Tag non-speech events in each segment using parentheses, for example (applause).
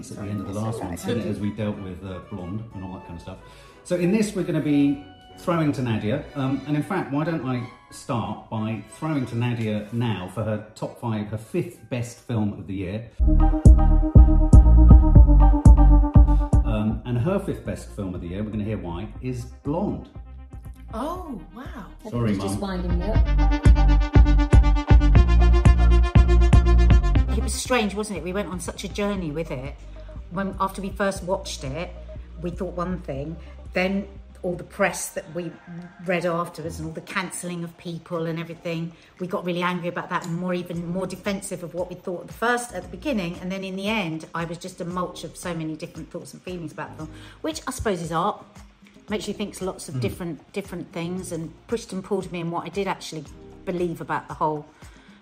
It got a bit tense at the end of the last one, didn't it, as we dealt with uh, Blonde and all that kind of stuff. So in this, we're going to be throwing to Nadia. Um, and in fact, why don't I start by throwing to Nadia now for her top five, her fifth best film of the year. Um, and her fifth best film of the year, we're going to hear why, is Blonde. Oh, wow. Sorry, Everybody's just Mum. Winding me up. It was strange, wasn't it? We went on such a journey with it. When after we first watched it, we thought one thing, then all the press that we read afterwards and all the cancelling of people and everything, we got really angry about that and more even more defensive of what we thought at the first at the beginning. And then in the end, I was just a mulch of so many different thoughts and feelings about them, which I suppose is art. Makes you think lots of mm. different different things and pushed and pulled me in what I did actually believe about the whole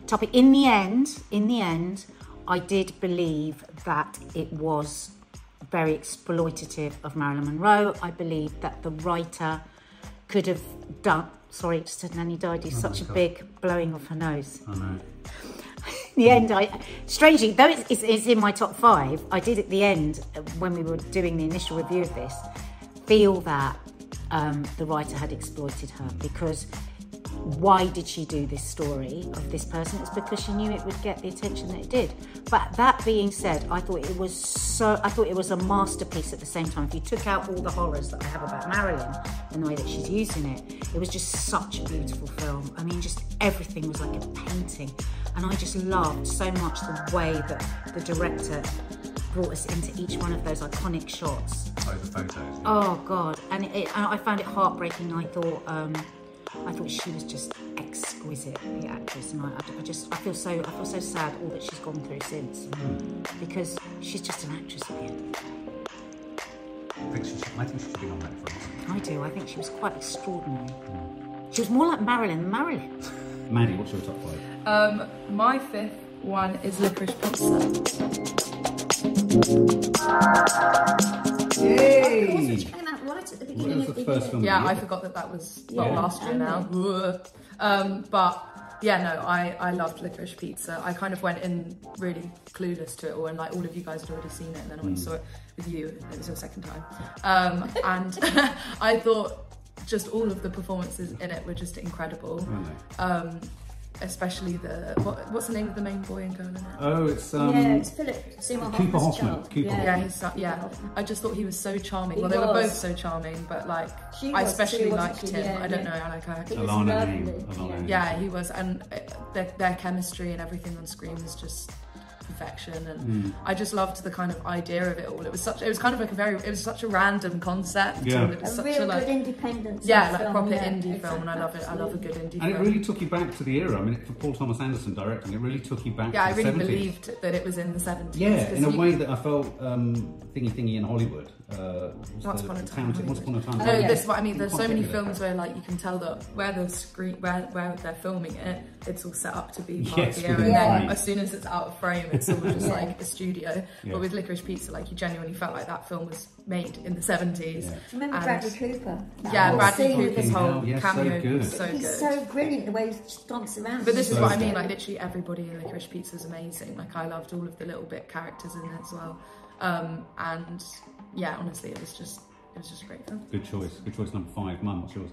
topic. In the end, in the end, I did believe that it was very exploitative of Marilyn Monroe. I believe that the writer could have done. Sorry, just said Nanny died. Is such a God. big blowing off her nose. I know. In (laughs) the end, I strangely though it's, it's, it's in my top five. I did at the end when we were doing the initial review of this feel that um, the writer had exploited her because why did she do this story of this person? It's because she knew it would get the attention that it did. But that being said, I thought it was so. I thought it was a masterpiece at the same time. If you took out all the horrors that I have about Marilyn and the way that she's using it, it was just such a beautiful film. I mean, just everything was like a painting, and I just loved so much the way that the director brought us into each one of those iconic shots. Oh, the photos. Oh God! And it, I found it heartbreaking. I thought, um, I thought she was just exquisite, the actress, and I, I just, I feel so, I feel so sad all that she's gone through since, because she's just an actress at the end. I think she should, I think she should be on that for us. I do. I think she was quite extraordinary. She was more like Marilyn than Marilyn. Maddie, what's your top five? Um, my fifth one is Licorice Pizza. Yay! It came out right at the beginning was of the the first year. Yeah, I forgot that that was well, Yeah. last year now. Um, but yeah, no, I, I loved Licorice Pizza. I kind of went in really clueless to it all, and like all of you guys had already seen it, and then I went saw it with you. and It was your second time, um, (laughs) and (laughs) I thought just all of the performances in it were just incredible. Um, especially the what, what's the name of the main boy and girl in it? Oh, it's um, yeah, it's Philip Seymour Cooper Hoffman, child. Cooper yeah. Yeah, he's yeah. I just thought he was so charming. He well, they were both so charming, but like She I especially too, wasn't liked she? him. Yeah, I don't yeah. know, I like her. He Alana Alana Haim. Yeah, he was, and uh, their, their chemistry and everything on screen was just perfection. And Hmm. I just loved the kind of idea of it all. It was such, it was kind of like a very, it was such a random concept. Yeah. and it was A such real a like, good independent yeah, like film, proper yeah, indie film, and I love it. I love a good indie And it really took you back to the era. I mean, for Paul Thomas Anderson directing, it really took you back yeah, I the really 70s. believed that it was in the seventies. Yeah, in a way that I felt um, thingy thingy in Hollywood. Uh, Once Upon a Time in town- Once Upon a Time. No, Oh, yeah. this is what I mean. There's so many get me there. films where like you can tell that where the screen where where they're filming it, it's all set up to be part Yes, of the era. And then as soon as it's out of frame, it's all just like a studio. Yeah. But with Licorice Pizza, like you genuinely felt like that film was made in the 70s. Yeah. Remember And- Bradley Cooper? Yeah, whole Bradley scene Cooper's whole hell, yes, so good. was so He's good. so brilliant the way he stomps around. But this is So what I mean. Like literally everybody in Licorice Pizza is amazing. Like I loved all of the little bit characters in it as well. Um, and yeah, honestly, it was just it was just a great film. Good choice. Good choice number five. Mum, what's yours?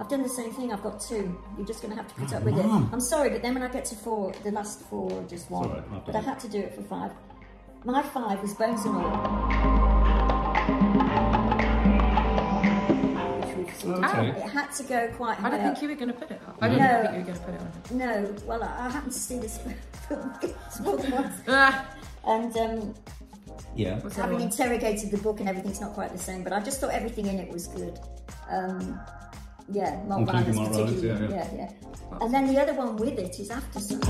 I've done the same thing. I've got two. You're just going to have to put Oh, up with Mum. it. I'm sorry, but then when I get to four, the last four are just one. all right, but I had to do it for five. My five was Bones and All. Which we've seen. Okay. It had to go quite high I don't think you were going to put it up. I didn't No. think you were going to put it on. No, well, I, I happened to see this film more than once. (laughs) Ah, And um, Yeah. what's the other having interrogated the book and everything's not quite the same, but I just thought everything in it was good. Um, yeah, Mark Including Mark Rylance, particularly. yeah, yeah, yeah. And then the other one with it is Aftersun.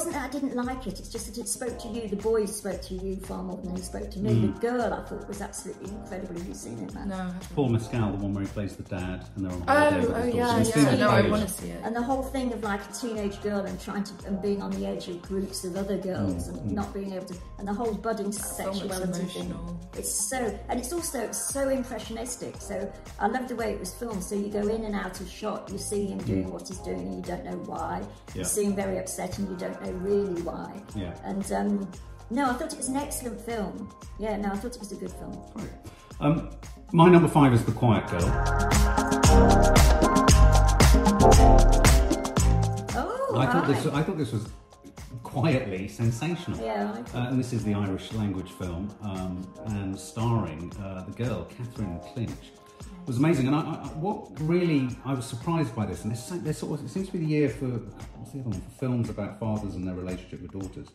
Wasn't wasn't that I didn't like it. It's just that it spoke to you. The boys spoke to you far more than he spoke to me. The girl I thought was absolutely incredible. Have you seen it, man? No. I haven't. Paul Mescal, the one where he plays the dad, and they're on Oh, holiday with oh his yeah, daughter. You've seen yeah. No, I want to see it. And the whole thing of like a teenage girl and trying to and being on the edge of groups of other girls Mm, and not being able to and the whole budding sexuality thing. It's so and it's also so impressionistic. So I love the way it was filmed. So you go in and out of shot, you see him doing what he's doing and you don't know why. Mm. Yeah. You see him very upset and you don't know really why. Yeah. And um no, I thought it was an excellent film. Yeah, no, I thought it was a good film. Right. Um, my number five is The Quiet Girl. Oh, I thought this. I thought this was quietly sensational. Yeah, Uh, and this is the Irish language film, um, and starring uh, the girl Catherine Clinch. It was amazing, and I, I, what really I was surprised by this, and this, sort of, it seems to be the year for what's the other one for films about fathers and their relationship with daughters.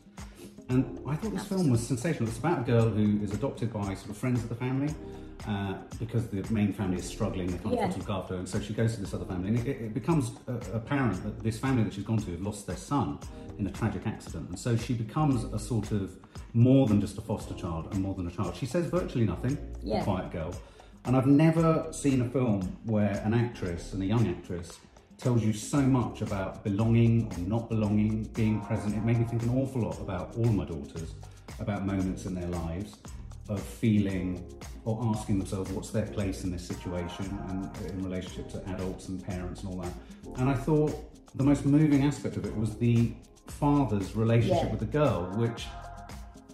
And I thought this film was sensational. It's about a girl who is adopted by sort of friends of the family uh, because the main family is struggling. They can't Yeah. afford to look after her, and so she goes to this other family. And it, it becomes uh, apparent that this family that she's gone to have lost their son in a tragic accident, and so she becomes a sort of more than just a foster child and more than a child. She says virtually nothing. Yeah. The quiet girl. And I've never seen a film where an actress and a young actress tells you so much about belonging or not belonging, being present. It made me think an awful lot about all my daughters, about moments in their lives of feeling or asking themselves what's their place in this situation and in relationship to adults and parents and all that. And I thought the most moving aspect of it was the father's relationship Yeah. with the girl, which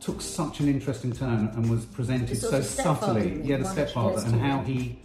took such an interesting turn and was presented so subtly. Yeah, the One that she stepfather, and how he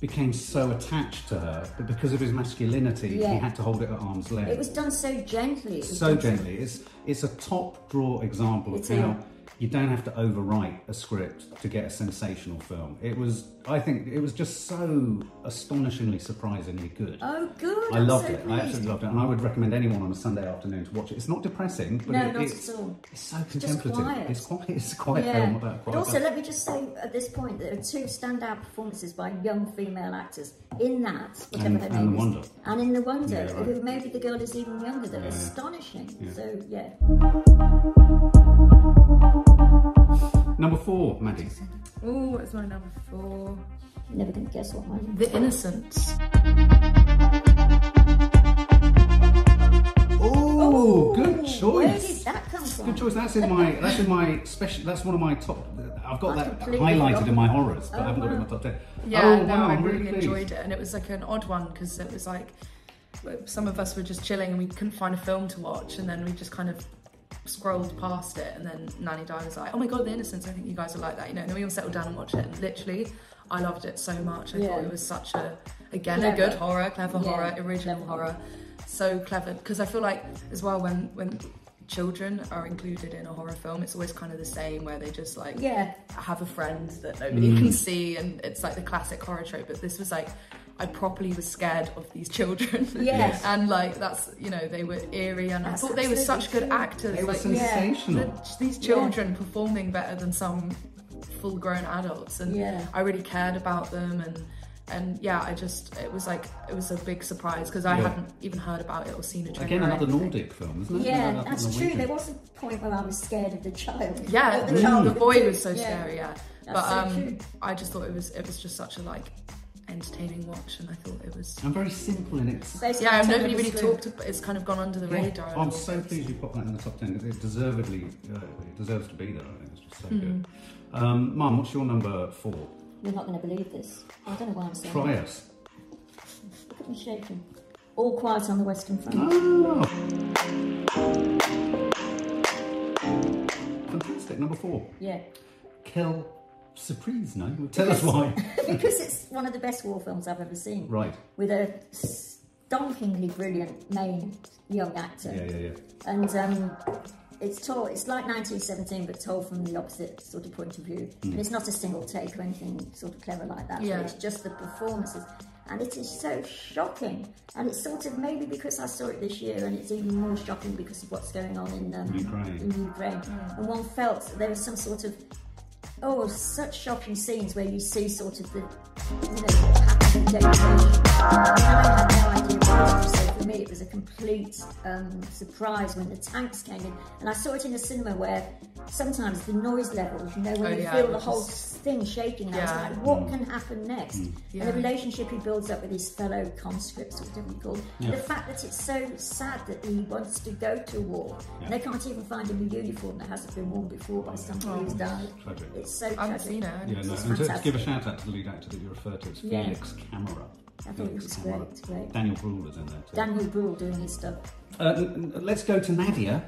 became so attached to her, but because of his masculinity, he had to hold it at arm's length. It was done so gently. So done gently. It's it's a top draw example of how a- you don't have to overwrite a script to get a sensational film. It was, I think, it was just so astonishingly, surprisingly good. Oh, good. I I'm loved so it. I absolutely loved it, and I would recommend anyone on a Sunday afternoon to watch it. It's not depressing, but No, it, not it's, at all. it's so contemplative. quiet. It's quite. It's um, a quiet film about But quiet also, let me just say at this point, there are two standout performances by young female actors in that, whatever And- her and name The is, Wonder. and in the Wonder, Yeah, right. maybe the girl is even younger. They're Yeah, yeah. astonishing. Yeah. So yeah, Number four, Maddie. Oh, it's my number four. never going to guess what mine. The Innocents. Oh, good choice. Where did choice. that come from? Good choice. That's in my. That's in my special. That's one of my top. I've got I that completely highlighted forgot. in my horrors, but I Oh, haven't got it in my oh, top ten. Oh, yeah, oh, no, wow, I I'm really enjoyed it, and it was like an odd one because it was like some of us were just chilling and we couldn't find a film to watch, and then we just kind of scrolled past it, and then Nanny Di was like, "Oh my god, The Innocents! I think you guys are like that," you know. And then we all settled down and watched it, and literally, I loved it so much. I Yeah. thought it was such a, again, Clever. a good horror, clever Yeah, horror, original clever. horror, so clever. Because I feel like as well when when children are included in a horror film, it's always kind of the same where they just like Yeah, have a friend that nobody mm. can see and it's like the classic horror trope but this was like I properly was scared of these children (laughs) Yes. and like that's you know they were eerie and That's I thought they were such absolutely good actors It was like Yeah. sensational. the- these children performing better than some full grown adults and Yeah. I really cared about them and and yeah I just it was like it was a big surprise because I Yeah. hadn't even heard about it or seen it. Again, another. Nordic film, isn't it? yeah, Another that's true. Norwegian. There was a point where I was scared of the child. Yeah, (laughs) Of the, child the boy was so yeah. scary. Yeah, That's but so um, true. I just thought it was it was just such a like entertaining watch, and I thought it was. And very simple in its. Basically, Yeah, nobody really Truth. talked. About, it's kind of gone under the Yeah. radar. I'm so bit. pleased you put that in the top ten. It deservedly, uh, it deserves to be there. I think it's just so Hmm. good. Um, Mum, what's your number four? You're not going to believe this. I don't know why I'm saying. Try it. us. Look at me shaking. All quiet on the Western Front. Oh. Fantastic. Number four. Yeah. Quelle surprise, no? Tell us why. (laughs) because it's one of the best war films I've ever seen. right. With a stonkingly brilliant main young actor. Yeah, yeah, yeah. And um, it's told, it's like 1917, but told from the opposite sort of point of view. Hmm. And it's not a single take or anything sort of clever like that. Yeah. It's just the performances. And it is so shocking. And it's sort of maybe because I saw it this year, and it's even more shocking because of what's going on in, um, Ukraine. in Ukraine. And one felt there was some sort of oh, such shocking scenes where you see sort of the, you know, in degradation. And I no idea what. So for me, it was a complete um, surprise when the tanks came in. And I saw it in a cinema where sometimes the noise levels, you know, when Oh, you yeah, feel the whole is- thing shaking, I was like, what can happen next? Yeah. And the relationship he builds up with his fellow conscripts, or whatever you call them. Yeah. The fact that it's so sad that he wants to go to war. And they can't even find him a uniform that hasn't been worn before by somebody who's died. Tragic. It's so I haven't tragic. seen it. Yeah, no, It's and to, to give a shout out to the lead actor that you referred to, it's Yeah. Felix Kammerer. I thought it Felix was Kammerer. great, great. Daniel Bruhl is in there too. Daniel Bruhl doing his stuff. Uh, n- n- let's go to Nadia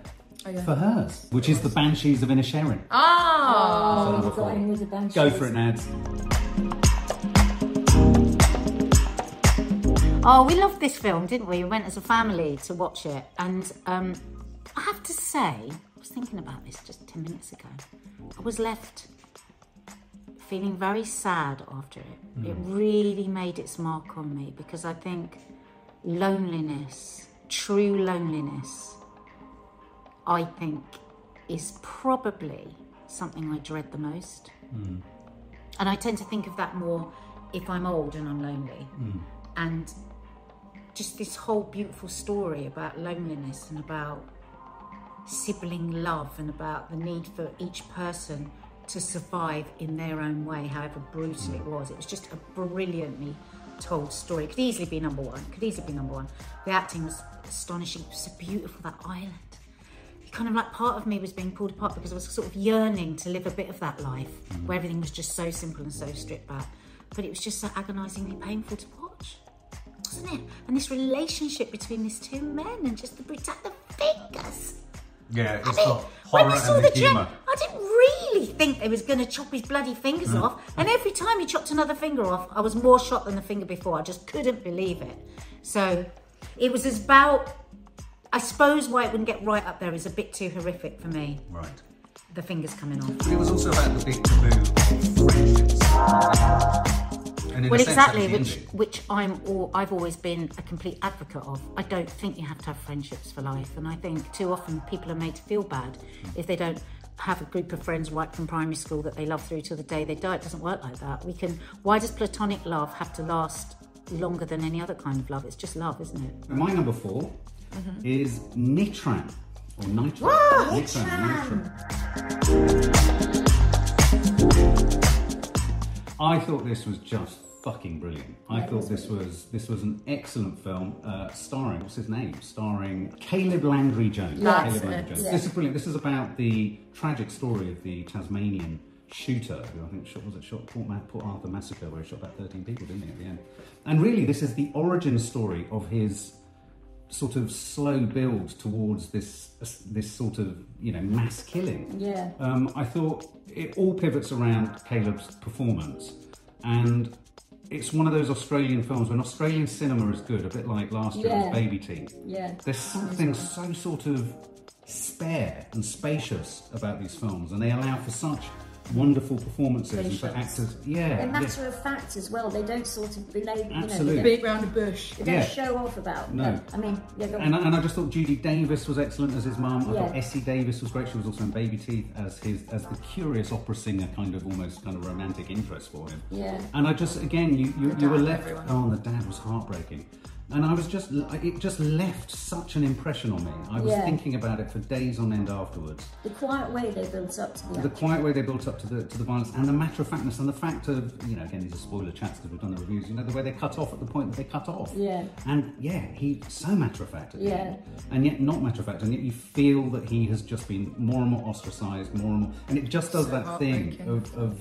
Oh, yeah. for hers, which is the Banshees of Inisherin. Ah! Oh, number got with the Banshees. Go for it, Nads. Oh, we loved this film, didn't we? We went as a family to watch it, and um, I have to say, I was thinking about this just ten minutes ago. I was left feeling very sad after it. Mm. It really made its mark on me because I think loneliness, true loneliness, I think is probably something I dread the most. Mm. And I tend to think of that more if I'm old and I'm lonely. Mm. And just this whole beautiful story about loneliness and about sibling love and about the need for each person to survive in their own way, however brutal it was. It was just a brilliantly told story. It could easily be number one. Could easily be number one. The acting was astonishing. It was so beautiful, that island. It kind of like part of me was being pulled apart because I was sort of yearning to live a bit of that life mm. where everything was just so simple and so stripped back. But it was just so agonisingly painful to watch wasn't it? And this relationship between these two men and just the brutal the fingers. Yeah, it's I mean, when we saw the jet. I didn't really think they was going to chop his bloody fingers Mm. off. And every time he chopped another finger off, I was more shocked than the finger before. I just couldn't believe it. So it was about. I suppose why it wouldn't get right up there is a bit too horrific for me. Right. The fingers coming off. It was also about the big taboo of friendships. Well, exactly, that was the which ending. which I'm all, I've always been a complete advocate of. I don't think you have to have friendships for life, and I think too often people are made to feel bad if they don't have a group of friends right from primary school that they love through till the day they die. It doesn't work like that. We can. Why does platonic love have to last longer than any other kind of love? It's just love, isn't it? My number 4 Mm-hmm. is Nitram or Nitram. Nitram. Nitram. I thought this was just fucking brilliant. I thought this was this was an excellent film, uh, starring what's his name? Starring Caleb Landry Jones. That's Caleb Landry. Jones. Yeah. This is brilliant. This is about the tragic story of the Tasmanian shooter who I think shot was it shot Port, Port Arthur massacre where he shot about 13 people, didn't he, at the end? And really, this is the origin story of his sort of slow build towards this this sort of you know mass killing. Yeah. Um, I thought it all pivots around Caleb's performance, and it's one of those Australian films when Australian cinema is good, a bit like last year's Yeah. Baby Teeth. Yeah. There's something so sort of spare and spacious about these films, and they allow for such wonderful performances and for actors. Yeah, They're yeah. matter of fact as well. They don't sort of belay, you know, Absolutely. they Beat round the bush. don't, they Yeah. don't show off about. No. I mean, yeah, And, I- and I just thought Judy Davis was excellent as his mum. I thought Yeah. Essie Davis was great. She was also in Baby Teeth as his as the curious opera singer, kind of almost kind of romantic interest for him. Yeah. And I just again, you you, you were left. everyone. Oh, and the dad was heartbreaking. And I was just it just left such an impression on me. I was Yeah. thinking about it for days on end afterwards. the quiet way they built up to the, The quiet way they built up to the to the violence and the matter of factness and the fact of you know again these are spoiler chats because we've done the reviews. You know the way they cut off at the point that they cut off. Yeah. And yeah, he so matter of fact at the Yeah. end, and yet not matter of fact, and yet you feel that he has just been more and more ostracized, more and more, and it just does So that thing of, of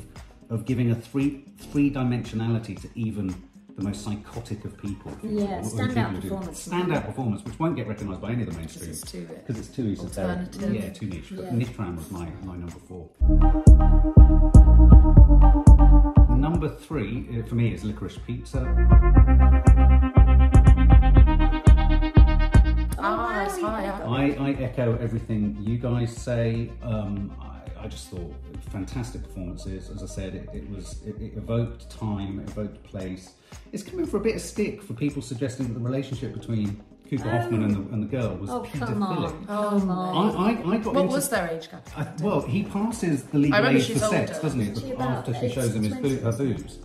of giving a three three dimensionality to even the most psychotic of people. Yeah, will, or the standout people who do- performance. Standout performance, which won't get recognised by any of the mainstream it's too- because it's too esoteric. Alternative. Yeah, too niche. But Yeah. Nitram was my, my number four. Number three uh, for me is Licorice Pizza. Ah, it's high. yeah. I, I echo everything you guys say. Um, I, I just thought fantastic performances. As I said, it, it was it, it evoked time, it evoked place. It's coming for a bit of stick for people suggesting that the relationship between Cooper Hoffman and the, and the girl was Oh, come paedophilic. on. Come oh, I, on. I, I got What into was their age gap? I, well, he passes the legal age for she's sex, doesn't he? She After she shows him his boo- her boobs.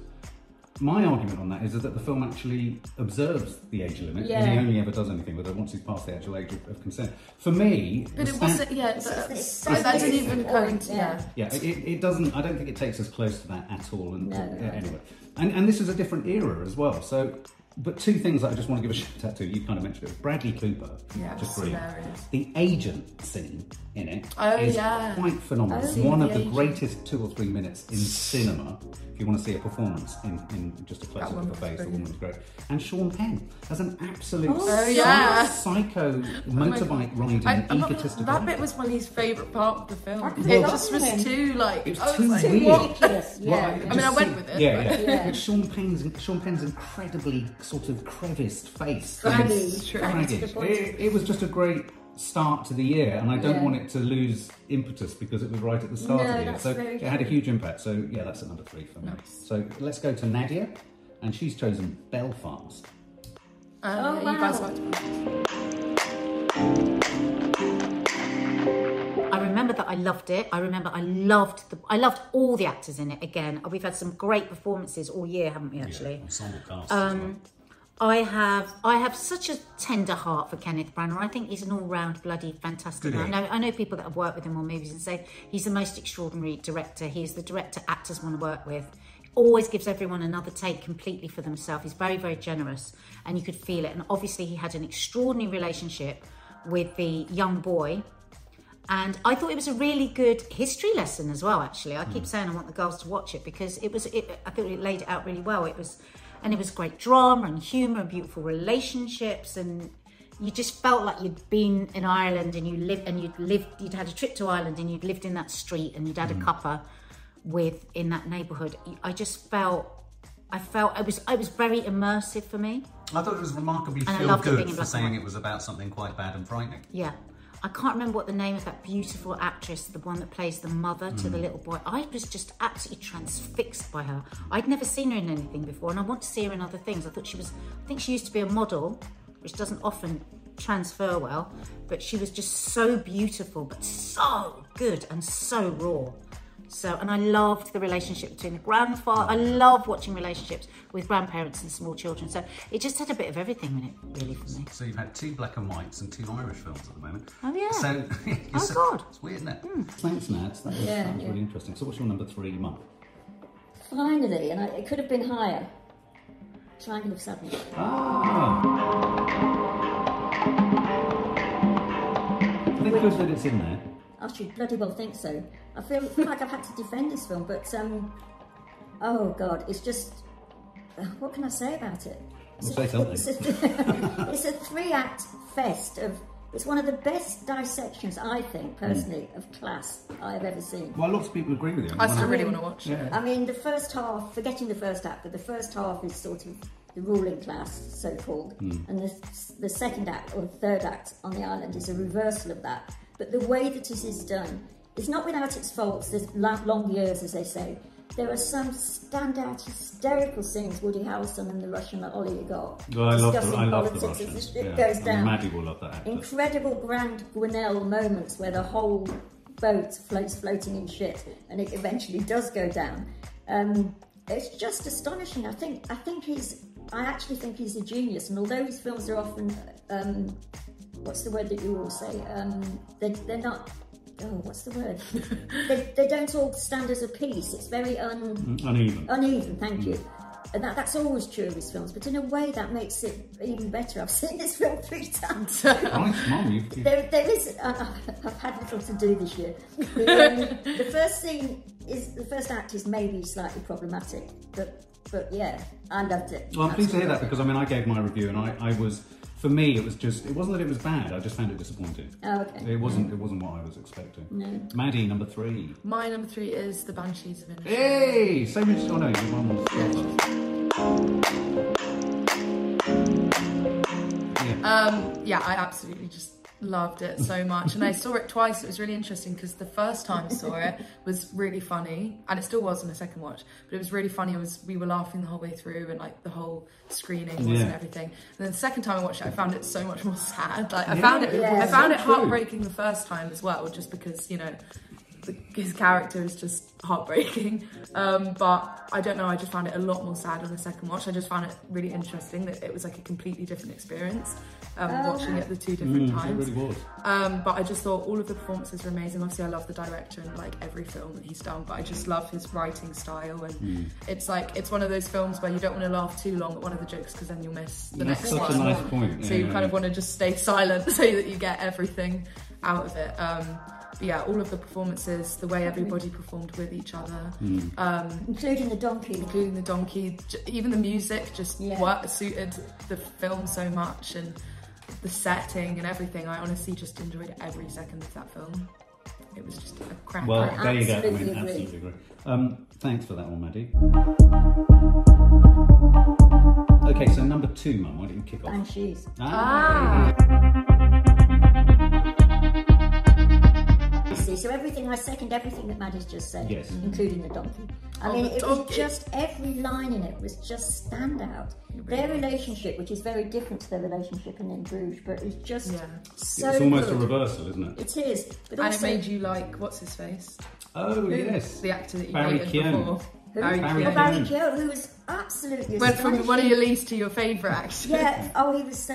My argument on that is, is that the film actually observes the age limit, and Yeah. he only ever does anything with her once he's past the actual age of, of consent. For me, But it stand- wasn't, yeah, It's- but, it's- but that didn't even it's- go into, yeah. yeah. Yeah, it, it doesn't. I don't think it takes us close to that at all. And No, yeah, no. anyway, and and this is a different era as well. So, but two things that I just want to give a shout out to. You kind of mentioned it. Bradley Cooper, Yeah, just it's brilliant. hilarious. The agent scene in it oh, is Oh, yeah. quite phenomenal. Oh, It's one of the the agent. greatest two or three minutes in cinema. If you want to see a performance in, in just a close up of the face, the brilliant. woman was great. And Sean Penn as an absolute Oh, yeah. psycho oh motorbike riding I, I'm not, egotistical. that bit was one of his favourite part of the film. I It couldn't just was imagine. too like. It was I was too like, weird. what? Ridiculous, yeah. Well, I mean, I went see- with it, Yeah, but- yeah. Yeah. But Sean Penn's Sean Penn's incredibly sort of creviced face. Craggy. True. Craggy. It, it was just a great start to the year, and I don't Yeah. want it to lose impetus because it was right at the start No, of the year. So very it had a huge impact. So yeah, that's at number three for me. Nice. So let's go to Nadia, and she's chosen Belfast. Uh, Oh, yeah, You guys wow. I remember that I loved it. I remember I loved the I loved all the actors in it. Again, we've had some great performances all year, haven't we? Actually, ensemble cast. Um, I have I have such a tender heart for Kenneth Branagh. I think he's an all round bloody fantastic. I know, I know people that have worked with him on movies and say he's the most extraordinary director. He's the director actors want to work with. Always gives everyone another take completely for themselves. He's very very generous, and you could feel it. And obviously, he had an extraordinary relationship with the young boy and I thought it was a really good history lesson as well. Actually, I keep hmm. saying I want the girls to watch it because it was. It, I thought it laid it out really well. It was, and it was great drama and humour and beautiful relationships, and you just felt like you'd been in Ireland and you lived and you'd lived. You'd had a trip to Ireland and you'd lived in that street and you'd had a mm. cuppa with in that neighbourhood. I just felt. I felt it was. It was very immersive for me. I thought it was remarkably feel loved it being good for saying it was about something quite bad and frightening. Yeah. I can't remember what the name of that beautiful actress, the one that plays the mother to the mm. little boy. I was just absolutely transfixed by her. I'd never seen her in anything before, and I want to see her in other things. I thought she was, I think she used to be a model, which doesn't often transfer well, but she was just so beautiful, but so good and so raw. So, and I loved the relationship between the grandfather. I love watching relationships with grandparents and small children. So it just had a bit of everything in it, really, for me. So you've had two black and whites and two Irish films at the moment. Oh, yeah. So, (laughs) Oh, so- God. It's weird, isn't it? Thanks, Nads. That was, Yeah, that was yeah. really interesting. So what's your number three, Mark? Finally, and I, it could have been higher. Triangle of Sadness. Ah. I think good that it's in there. I should bloody well think so. I feel, feel (laughs) like I've had to defend this film, but um, oh god, it's just uh, what can I say about it? Well, say something. It's a, (laughs) it's a three-act fest of. It's one of the best dissections, I think, personally, of class I've ever seen. Well, lots of people agree with you. I still really want to watch it. Yeah. I mean, the first half, forgetting the first act, but the first half is sort of the ruling class, so called, and the, the second act or the third act on the island is a reversal of that. But the way that it is done is not without its faults. There's longueurs, as they say. There are some standout hysterical scenes. Woody Harrelson and the Russian oligarch Well, I love the, discussing I love the Russians. as it yeah. goes I mean, down Maddie will love that actor. incredible grand Guignol moments where the whole boat floats floating in shit and it eventually does go down. Um, it's just astonishing. I think I think he's I actually think he's a genius and although his films are often um, what's the word that you all say? Um, they, they're not oh what's the word? (laughs) (laughs) they, they don't all stand as a piece. It's very un Mm, Uneven. uneven, thank you. And that, that's always true of his films, but in a way that makes it even better. I've seen this (laughs) film three times. Nice, Mum. You've, you've, There, there is. Uh, I've had little to do this year. The, um, the first scene is the first act is maybe slightly problematic, but but yeah, I loved it. well, I'm pleased to hear that because I mean, I gave my review and I, I was, for me, it was just, it wasn't that it was bad. I just found it disappointing. Oh, okay. It wasn't, it wasn't what I was expecting. No. Maddie, number three. My number three is The Banshees of Inisherin. Hey, same as oh no, you one was. Yeah. Um, yeah, I absolutely just loved it so much, and I saw it twice. It was really interesting because the first time I saw it was really funny, and it still was in the second watch. But it was really funny. It was we were laughing the whole way through, and like the whole screening was and everything. And then the second time I watched it, I found it so much more sad. Like I Yeah, found it, it I found so it true. heartbreaking the first time as well, just because you know. The, his character is just heartbreaking. Um, but I don't know, I just found it a lot more sad on the second watch. I just found it really interesting that it was like a completely different experience um, Oh, watching it the two different Mm, it times. really was. Um, but I just thought all of the performances were amazing. Obviously, I love the director and like every film that he's done, but I just love his writing style. And Hmm. it's like it's one of those films where you don't want to laugh too long at one of the jokes because then you'll miss the That's next such one. a nice point. So yeah, you yeah, kind of want to just stay (laughs) silent (laughs) so that you get everything out of it. Um, but yeah, all of the performances, the way everybody performed with each other, Hmm. um, including the donkey. including the donkey, even the music just Yeah. worked, suited the film so much and the setting and everything. I honestly just enjoyed every second of that film. It was just a crack. Well, I there you go. I mean, agree. absolutely agree. Um, thanks for that one, Maddie. Okay, so number two, Mum, why don't you kick off? And Banshees. Ah. You see, so everything, I second everything that Maddie's just said, Yes. Mm-hmm. including the donkey. I Oh, mean, the it was just every line in it was just standout. Their relationship, which is very different to their relationship in In Bruges, but it's just Yeah. so it's almost good. a reversal, isn't it? It is, but And it also made you like, what's his face? Oh, yes. The actor that you Barry hated Keoghan. before. who? Barry Barry Oh, Keoghan. Barry Keoghan. Keoghan, who was absolutely Went from one of your least to your favourite, actually. Yeah. Oh, he was so.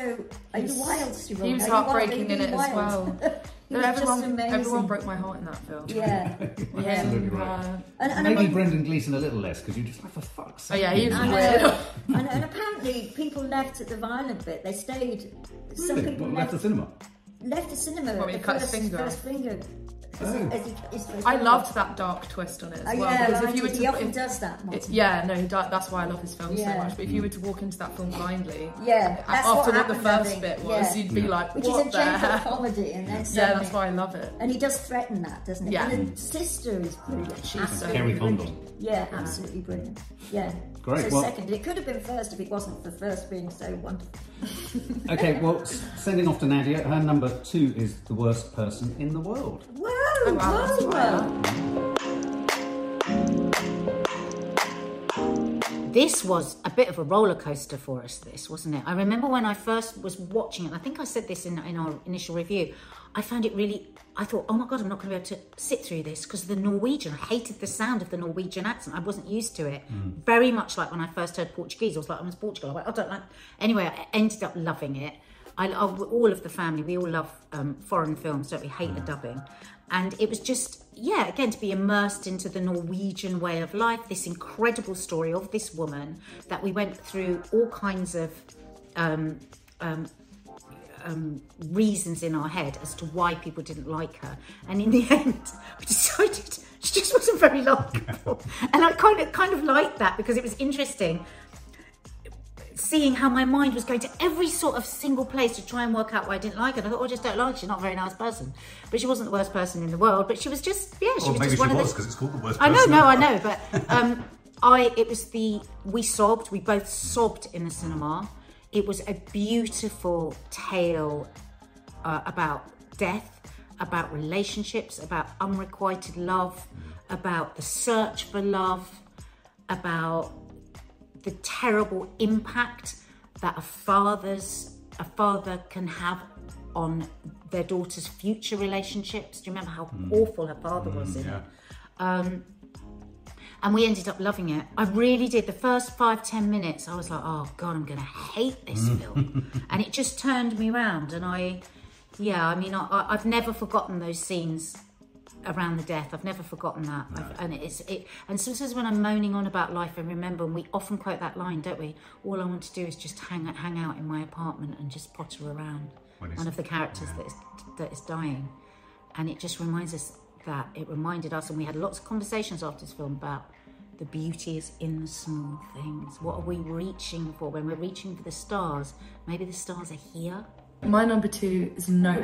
Are you He's- wild, He was Are heartbreaking Are in you it as well. (laughs) he No, everyone, everyone broke my heart in that film. Yeah. Him, Absolutely right. uh, And, and Maybe among- Brendan Gleeson a little less because you're just like, for fuck's Oh, yeah, he was I weird. (laughs) and, and apparently people left at the violent bit. They stayed. Some Really? people What, left, left the cinema? left the cinema. What, when at the cut his first, finger off? First finger. As he- Oh. as he cut his first I loved that dark twist on it as Oh, well. yeah, because right. if you were he to, often if- does that. it- yeah, no, he that's why I love his film so much. But if you were to walk into that film blindly, Yeah, that's after what what, the first bit was, Yeah. you'd be hmm. like, Which what is a the gentle heck? comedy, and then Yeah, that's why I love it. And he does threaten that, doesn't he? Yeah. And the hmm. sister is brilliant. She's absolutely Kerry brilliant. Condon. Yeah, absolutely brilliant. Yeah. Great, So well- second, it could have been first if it wasn't for first being so wonderful. (laughs) Okay, well, sending off to Nadia, her number two is the worst person in the world. Whoa! Oh, wow, that's. This was a bit of a roller coaster for us, this, wasn't it? I remember when I first was watching it, I think I said this in, in our initial review, I found it really, I thought, oh my God, I'm not going to be able to sit through this because the Norwegian, I hated the sound of the Norwegian accent. I wasn't used to it. Very much like when I first heard Portuguese, I was like, I'm in Portugal. I went, I don't like. Anyway, I ended up loving it. I love all of the family. We all love um, foreign films, don't we? Hate the dubbing. And it was just, yeah, again, to be immersed into the Norwegian way of life, this incredible story of this woman that we went through all kinds of um, um, um, reasons in our head as to why people didn't like her. And in the (laughs) end, we decided she just wasn't very likable. (laughs) and I kind of kind of liked that because it was interesting seeing how my mind was going to every sort of single place to try and work out why I didn't like her. And I thought, oh, I just don't like her. She's not a very nice person. But she wasn't the worst person in the world. But she was just, yeah, she Or was just she one was of the... because it's called the worst I know, no, I know, but um, (laughs) I it was the we sobbed. We both sobbed in the cinema. It was a beautiful tale uh, about death, about relationships, about unrequited love, about the search for love, about the terrible impact that a father's a father can have on their daughter's future relationships. Do you remember how hmm. awful her father was hmm, in it? Yeah. And we ended up loving it. I really did. The first five ten minutes, I was like, "Oh God, I'm going to hate this mm. film," (laughs) and it just turned me around. And I, yeah, I mean, I, I've never forgotten those scenes around the death. I've never forgotten that. I've, and it's it. And sometimes when I'm moaning on about life, I remember, and we often quote that line, don't we? All I want to do is just hang hang out in my apartment and just potter around. One of the characters that is that is dying, and it just reminds us that it reminded us, and we had lots of conversations after this film about the beauty is in the small things. What are we reaching for when we're reaching for the stars? Maybe the stars are here. My number two is Nope.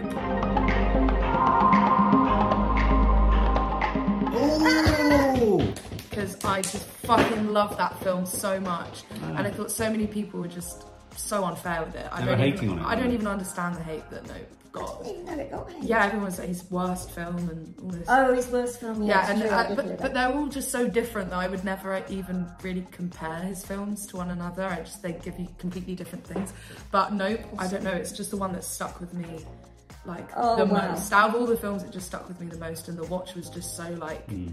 Oh! because I just fucking love that film so much, and I thought so many people were just so unfair with it. I They were don't hating even, on it, I don't weren't even understand the hate that Nope got. didn't even know it got him. Yeah, everyone's like his worst film and all this. Oh, his worst film. Yeah, yeah, and true, I did hear but, but they're all just so different that I would never even really compare his films to one another. I just they give you completely different things. But Nope, I don't know. It's just the one that stuck with me like Oh, the wow. most. Out of all the films, it just stuck with me the most, and The Watch was just so like. Hmm.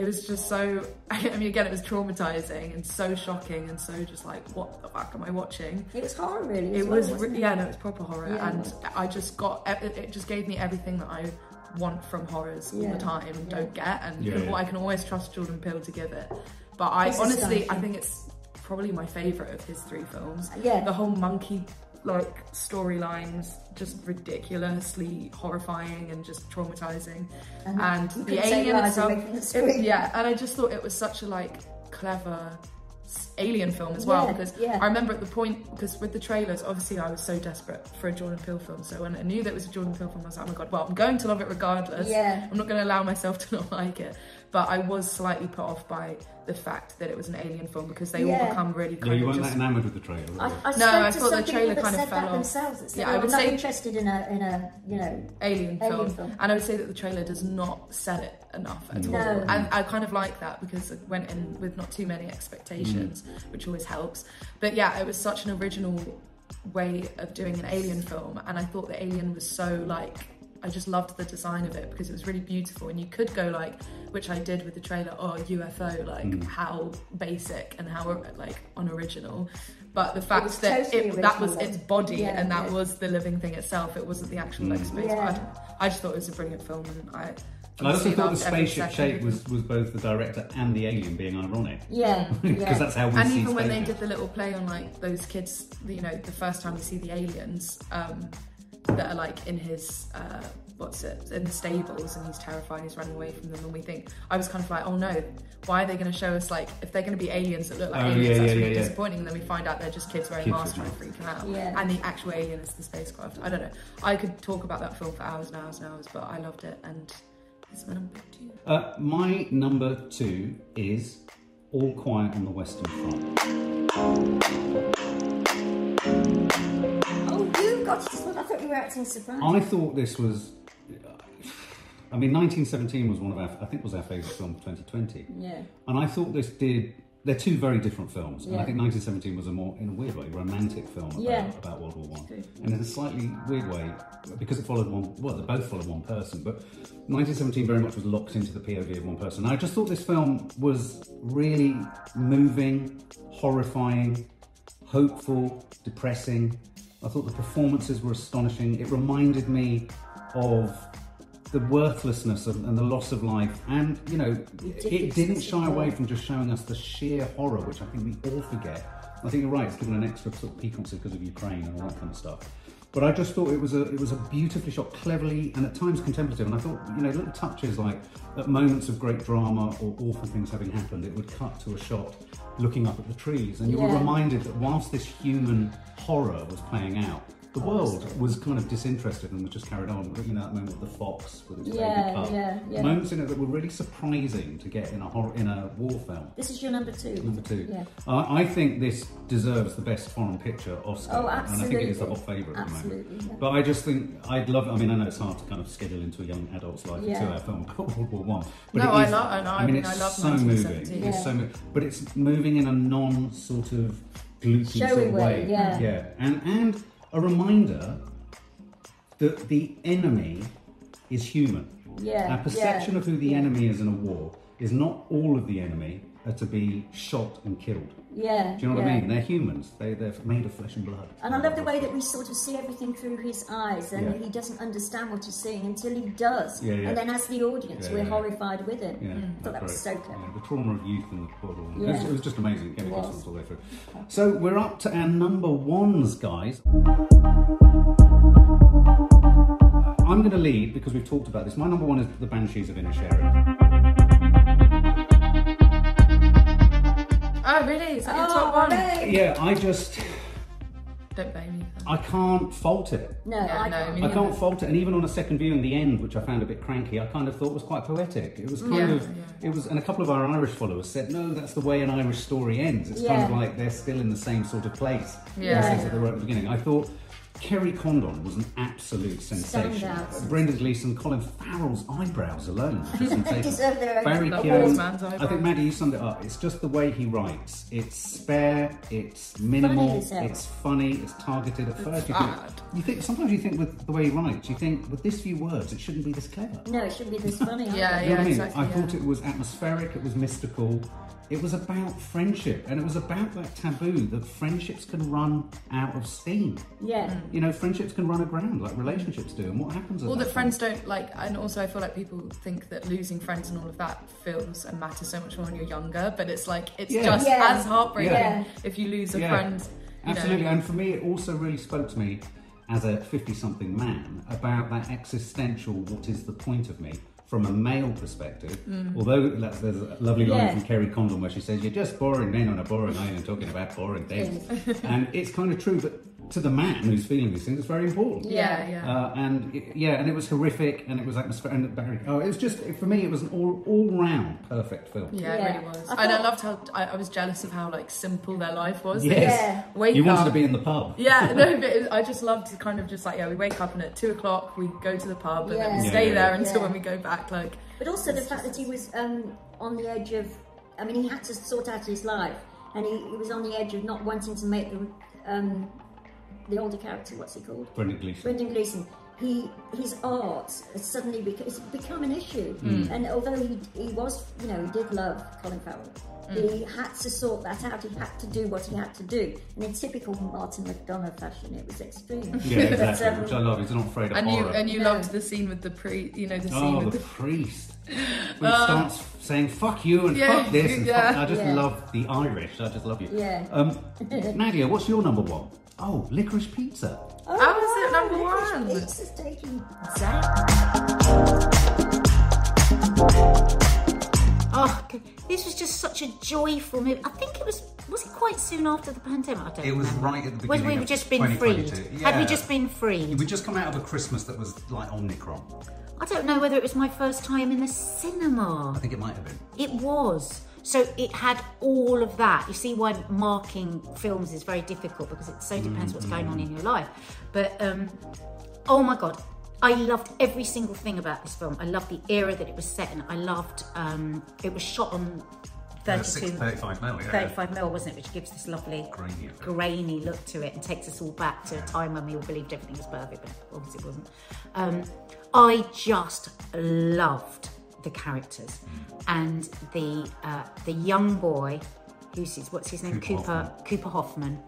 It was just so. (laughs) I mean, again, it was traumatizing and so shocking and so just like, what the fuck am I watching? It was horror, really. It well, was, re- it? yeah, no, it was proper horror, Yeah. and I just got it, it just gave me everything that I want from horrors all the time and Yeah. don't get, and Yeah, you know. I can always trust Jordan Peele to give it. But I It's honestly, I think it's probably my favorite of his three films. Yeah. the whole monkey like storylines just ridiculously horrifying and just traumatizing. And and, the alien itself away from the it- yeah and i just thought it was such a like clever alien film as well Yeah, because yeah. i remember at the point because with the trailers obviously i was so desperate for a jordan peele film. So when i knew that it was a jordan peele film i was like oh my god well i'm going to love it regardless. Yeah. i'm not going to allow myself to (laughs) not like it but i was slightly put off by the fact that it was an alien film because they all Yeah. become really Yeah, kind you of weren't just that enamoured with the trailer. were I, you? I No, spoke I to thought the some trailer that kind of said fell that off. themselves. That said, Yeah, "Oh, I I'm would not say- interested in a in a you know alien film. Alien film. and I would say that the trailer does not sell it enough at all. No. And I kind of like that because it went in with not too many expectations, mm. which always helps. But yeah, it was such an original way of doing an alien film, and I thought the alien was so like. I just loved the design of it because it was really beautiful, and you could go like, which I did with the trailer, oh UFO, like how basic and how like unoriginal, but the fact was that totally it, that was its body Yeah, and that yeah. was the living thing itself. It wasn't the actual like space. Yeah. I, I just thought it was a brilliant film, and I. And I also thought the spaceship shape was, was both the director and the alien being ironic. yeah Because yeah. (laughs) that's how we and see even when they did the little play on like those kids, you know, the first time we see the aliens um, that are like in his uh, what's it in the stables, and he's terrified, he's running away from them, and we think I was kind of like, oh no, why are they going to show us like if they're going to be aliens that look like Oh, aliens? yeah, that's yeah, really yeah, yeah. disappointing. And then we find out they're just kids wearing Kids masks trying to freak them out, Yeah. and the actual alien is the spacecraft. I don't know. I could talk about that film for hours and hours and hours, but I loved it, and it's my number two. Uh, my number two is All Quiet on the Western Front. You got it. as well. I thought you were acting surprised. I thought this was. I mean, 1917 was one of our, I think, it was our favourite film of 2020. yeah. And I thought this did. They're two very different films, and I think 1917 was a more, in a weird way, romantic film about, Yeah. about World War One, and in a slightly weird way, because it followed one. Well, they both followed one person, but 1917 very much was locked into the POV of one person. And I just thought this film was really moving, horrifying, hopeful, depressing. I thought the performances were astonishing. It reminded me of the worthlessness of, and the loss of life, and you know, it Ridiculousness didn't shy away from just showing us the sheer horror, which I think we all forget. I think you're right; it's given an extra sort of piquancy because of Ukraine and all that kind of stuff. But I just thought it was a it was a beautifully shot, cleverly and at times contemplative. And I thought you know little touches like at moments of great drama or awful things having happened, it would cut to a shot looking up at the trees, and you were reminded that whilst this human horror was playing out, the world was kind of disinterested and was just carried on. You know that moment with the fox with its Yeah, baby cub. yeah, yeah. Moments in it that were really surprising to get in a horror in a war film. This is your number two. Number two. Yeah. Uh, I think this deserves the best foreign picture Oscar, Oh, absolutely. and I think it is the absolutely. hot favourite at the moment. Absolutely, yeah. But I just think I'd love. I mean, I know it's hard to kind of schedule into a young adult's life Yeah. a two-hour film about World War One. But No, it I love- I know, I mean, I it's love so moving. 1917. It's so, but it's moving in a non sort of gloomy sort of way, way. yeah. yeah, and and a reminder that the enemy is human. Yeah, Our perception yeah, of who the yeah. enemy is in a war is not all of the enemy are to be shot and killed. Yeah. Do you know what yeah. I mean? They're humans. They, they're made of flesh and blood. And I love the way that we sort of see everything through his eyes, and Yeah. he doesn't understand what he's seeing until he does. Yeah, yeah. And then, as the audience, Yeah, we're yeah. horrified with him. Yeah, I thought that was so clever. Yeah, the trauma of youth and the War One. It, was, it was just amazing. Getting It across all the way through. So we're up to our number ones, guys. I'm going to lead because we've talked about this. My number one is the Banshees of Inisherin. Oh, really? Is that your Oh, top one? no. Yeah, I just Don't blame me. I can't fault it. No, Yeah, I no, can't. I can't fault it, and even on a second viewing, the end, which I found a bit cranky, I kind of thought was quite poetic. It was kind Yeah, of, yeah. it was, and a couple of our Irish followers said, "No, that's the way an Irish story ends. It's kind of like they're still in the same sort of place Yeah. as they were at the beginning." I thought Kerry Condon was an absolute sensation. Standout. Brendan Gleeson, Colin Farrell's eyebrows alone, were. (laughs) Deserve their own Barry The Keoghan, I think eyebrows. Maddie, you summed it up. It's just the way he writes. It's spare, it's minimal, Funny it's funny, it's targeted. At first, you think, you think sometimes you think with the way he writes, you think with this few words, it shouldn't be this clever. No, it shouldn't be this funny. either. Yeah, You know what I mean? exactly, I yeah. thought it was atmospheric, it was mystical, it was about friendship, and it was about that taboo that friendships can run out of steam. Yeah. Mm. You know, friendships can run aground like relationships do, and what happens? at Or that that friends don't like, and also I feel like people think that losing friends and all of that feels and matters so much more when you're younger, but it's like it's Yeah. just Yeah. as heartbreaking Yeah. if you lose a Yeah. friend. Absolutely, know. and for me, it also really spoke to me as a 50 something man about that existential what is the point of me from a male perspective. Mm. Although there's a lovely line Yeah. from Kerry Condon where she says, You're just boring men on a boring island talking about boring things. (laughs) and it's kind of true, but to the man who's feeling these things, it's very important. Yeah, yeah. Uh, and it, yeah, and it was horrific, and it was atmospheric. And Barry, oh, it was just for me, it was an all all round perfect film. Yeah, Yeah. it really was. I and I loved how I, I was jealous of how like simple their life was. Yes. Yeah. Wake you up. wanted to be in the pub. Yeah, (laughs) no, but it, I just loved to kind of just like yeah, we wake up and at two o'clock we go to the pub and then we stay Yeah, there until yeah. when we go back. Like But also the fact that he was um, on the edge of, I mean, he had to sort out his life, and he, he was on the edge of not wanting to make the um, the older character, what's he called? Brendan Gleeson. Brendan Gleeson. He his art has suddenly beca- it's become an issue, Mm. and although he he was, you know, he did love Colin Farrell. He had to sort that out. He had to do what he had to do, and in typical Martin McDonagh fashion, it was extreme. (laughs) Yeah, exactly. But, um, which I love. He's not afraid of and you and you No. loved the scene with the priest, you know, the scene Oh, with the the priest. (laughs) When he starts saying "fuck you" and Yeah, "fuck this," (laughs) and yeah. fuck, I just Yeah. love the Irish. I just love you. Yeah. Um, Nadia, what's your number one? Oh, licorice pizza. Oh, How was it number Licorice one? Pizza's taking Oh, this was just such a joyful movie. I think it was. Was it quite soon after the pandemic? I don't know. It was remember. right at the Was beginning we of just been freed? 2022. Had we just been freed? We just come out of a Christmas that was like Omicron. I don't know whether it was my first time in the cinema. I think it might have been. It was. So it had all of that. You see why marking films is very difficult because it so depends what's going on in your life. But um, oh my god, I loved every single thing about this film. I loved the era that it was set in. I loved um, it was shot on Uh, 32, six- 35 mil, yeah. 35 mil, wasn't it? Which gives this lovely Grainy grainy look to it and takes us all back to a time when we all believed everything was perfect, but obviously it wasn't. Um, I just loved the characters and the uh, the young boy, who's his, what's his name? Cooper Cooper Cooper Hoffman.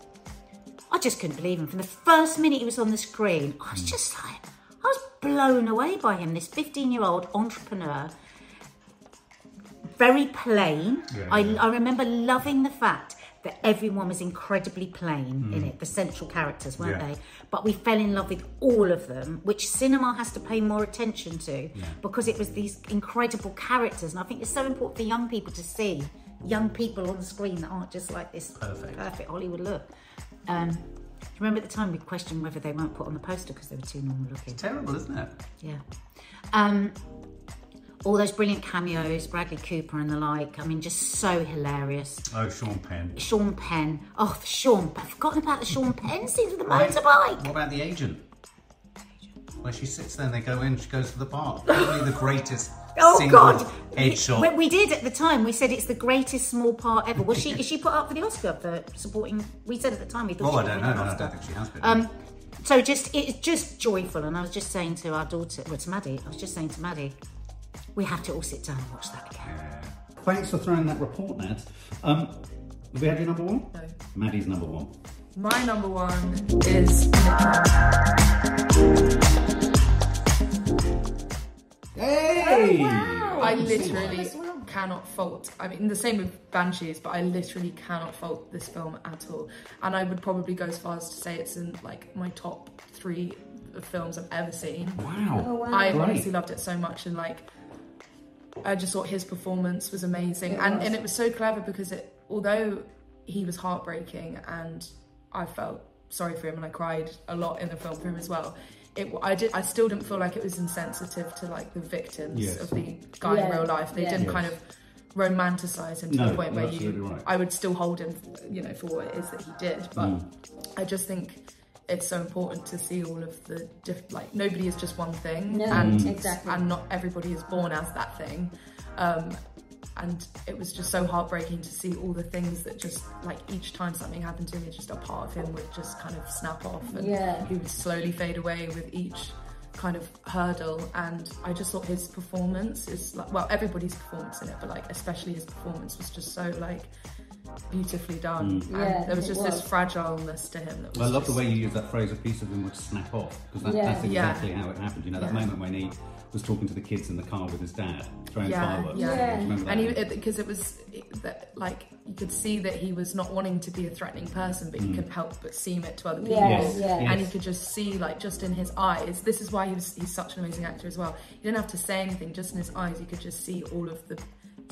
I just couldn't believe him from the first minute he was on the screen. I was just like, I was blown away by him. This 15 year old entrepreneur very plain. Yeah, I, yeah. I remember loving the fact that everyone was incredibly plain in it, the central characters, weren't Yeah. they? But we fell in love with all of them, which cinema has to pay more attention to because it was these incredible characters. And I think it's so important for young people to see young people on the screen that aren't just like this Perfect. perfect Hollywood look. Um, do you remember at the time we questioned whether they weren't put on the poster because they were too normal looking? Terrible, isn't it? Yeah. Um, all those brilliant cameos, Bradley Cooper and the like. I mean, just so hilarious. Oh, Sean Penn. Sean Penn. Oh, Sean. I've forgotten about the Sean Penn scene with the motorbike. What about the agent? Where she sits there and they go in, she goes to the park. Probably the greatest (laughs) Oh God! headshot. We, we did at the time. We said it's the greatest small part ever. Was she? is she put up for the Oscar for supporting? We said at the time we thought. oh, I don't know. No, I don't think she has been. Um, so just it's just joyful, and I was just saying to our daughter, well, to Maddie, I was just saying to Maddie, we have to all sit down and watch that again. Thanks for throwing that report, Ned. Um, have we had your number one? No. Maddie's number one. my number one is Hey! I Oh, literally as well. cannot fault. I mean, the same with Banshees, but I literally cannot fault this film at all. And I would probably go as far as to say it's in like my top three films I've ever seen. Wow. Oh, wow. I Great. honestly loved it so much, and like, I just thought his performance was amazing, It and was. and it was so clever because it, although he was heartbreaking, and I felt sorry for him, and I cried a lot in the film for him as well. It, I did, I still didn't feel like it was insensitive to like the victims Yes. of the guy in real life. They yeah. didn't Yes. kind of romanticize him to No, the point where you're you, right. I would still hold him, you know, for what it is that he did. But Mm. I just think it's so important to see all of the diff- like nobody is just one thing, No, and exactly. and not everybody is born as that thing. Um, and it was just so heartbreaking to see all the things that just like each time something happened to me, just a part of him would just kind of snap off, and Yeah. he would slowly fade away with each kind of hurdle. And I just thought his performance is like, well, everybody's performance in it, but like especially his performance was just so like beautifully done. Yeah, and there was just was. this fragileness to him. That was Well, I love the way you use that phrase, a piece of him would snap off, because that, Yeah. that's Yeah. exactly how it happened. You know, that Yeah. moment when he was talking to the kids in the car with his dad, throwing Yeah, fireworks. yeah. Yeah. Do you remember that? and because it, was it, like you could see that he was not wanting to be a threatening person but Mm. he couldn't help but seem it to other people Yeah, Yes, yeah. and you could just see like just in his eyes this is why he was he's such an amazing actor as well you didn't have to say anything just in his eyes you could just see all of the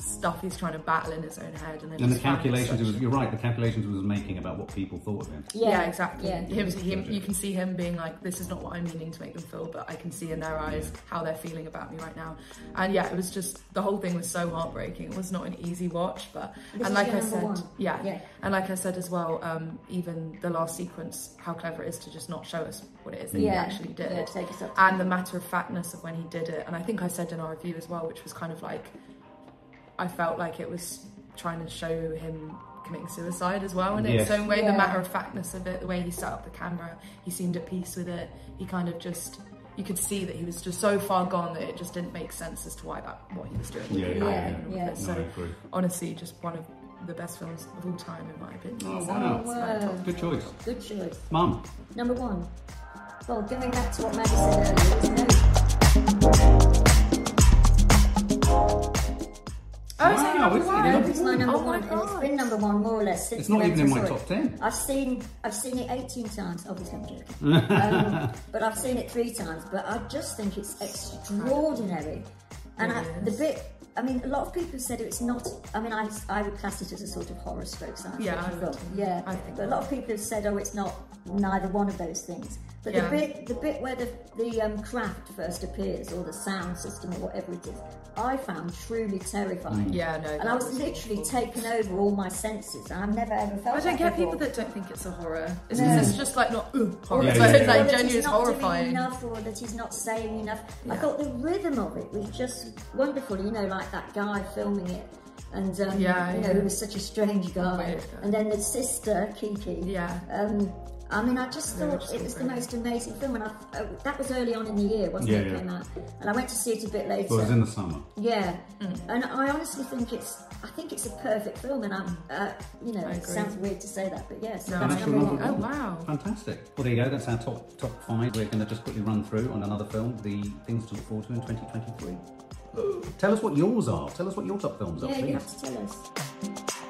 stuff he's trying to battle in his own head and, then And the just find it calculations, it such- was, you're right, the calculations he was making about what people thought of him. yeah, exactly. Yeah. Him, him, you can see him being like, "This is not what I'm meaning to make them feel," but I can see in their eyes how they're feeling about me right now. And yeah, it was just the whole thing was so heartbreaking. It was not an easy watch, but This and like I said, yeah, Yeah. and like I said as well, um, even the last sequence, how clever it is to just not show us what it is that he actually did, yeah, take us up to and the matter of factness of when he did it. And I think I said in our review as well, which was kind of like, I felt like it was trying to show him committing suicide as well in Yes. its own way. Yeah. The matter of factness of it, the way he set up the camera, he seemed at peace with it. He kind of just, you could see that he was just so far gone that it just didn't make sense as to why that what he was doing. Yeah, with yeah, yeah, and all of yeah. it. No, So honestly, just one of the best films of all time in my opinion. Oh, So wow. Wow. Good choice. Good choice. Mum, Number one. Well, going back to what Maddie said earlier, Oh, it's Wow, number it's- one. it's It's my number Oh my one, and it's God. been number one more or less since it's not we even went in and my top 10. I've seen I've seen it 18 times. Obviously, I'm joking. (laughs) um, but I've seen it three times. But I just think it's extraordinary. And I, the bit, I mean, a lot of people said it's not. I mean, I, I would class it as a sort of horror stroke science Yeah, fiction I would film. Yeah, I think but a lot of people have said, oh, it's not neither one of those things. But Yeah. the bit, the bit where the the um, craft first appears, or the sound system, or whatever it is, I found truly terrifying. Yeah, no. And I was literally awful. taken over all my senses. I've never ever felt I don't that get before. people that don't think it's a horror. It's No. because it's just like not ooh, horror. Yeah, it's yeah, like, he's- yeah. or like genuine he's doing horrifying. enough, or that he's not saying enough. I thought the rhythm of it was just wonderful. You know, like that guy filming it, and um, Yeah, you know, yeah. who was such a strange guy, Weird and then the sister Keke. Yeah. Um, I mean, I just thought just it was the most amazing film, and I, uh, that was early on in the year, wasn't Yeah, it? yeah. Came out, and I went to see it a bit later. Well, it was in the summer. Yeah, Mm. and I honestly think it's I think it's a perfect film, and I'm uh, you know it sounds weird to say that, but yes, No, that's I number one. Oh wow. Fantastic. Well, there you go. That's our top top five. We're going to just quickly run through on another film the things to look forward to in 2023. (gasps) Tell us what yours are. Tell us what your top films are, Yeah, you have to tell us.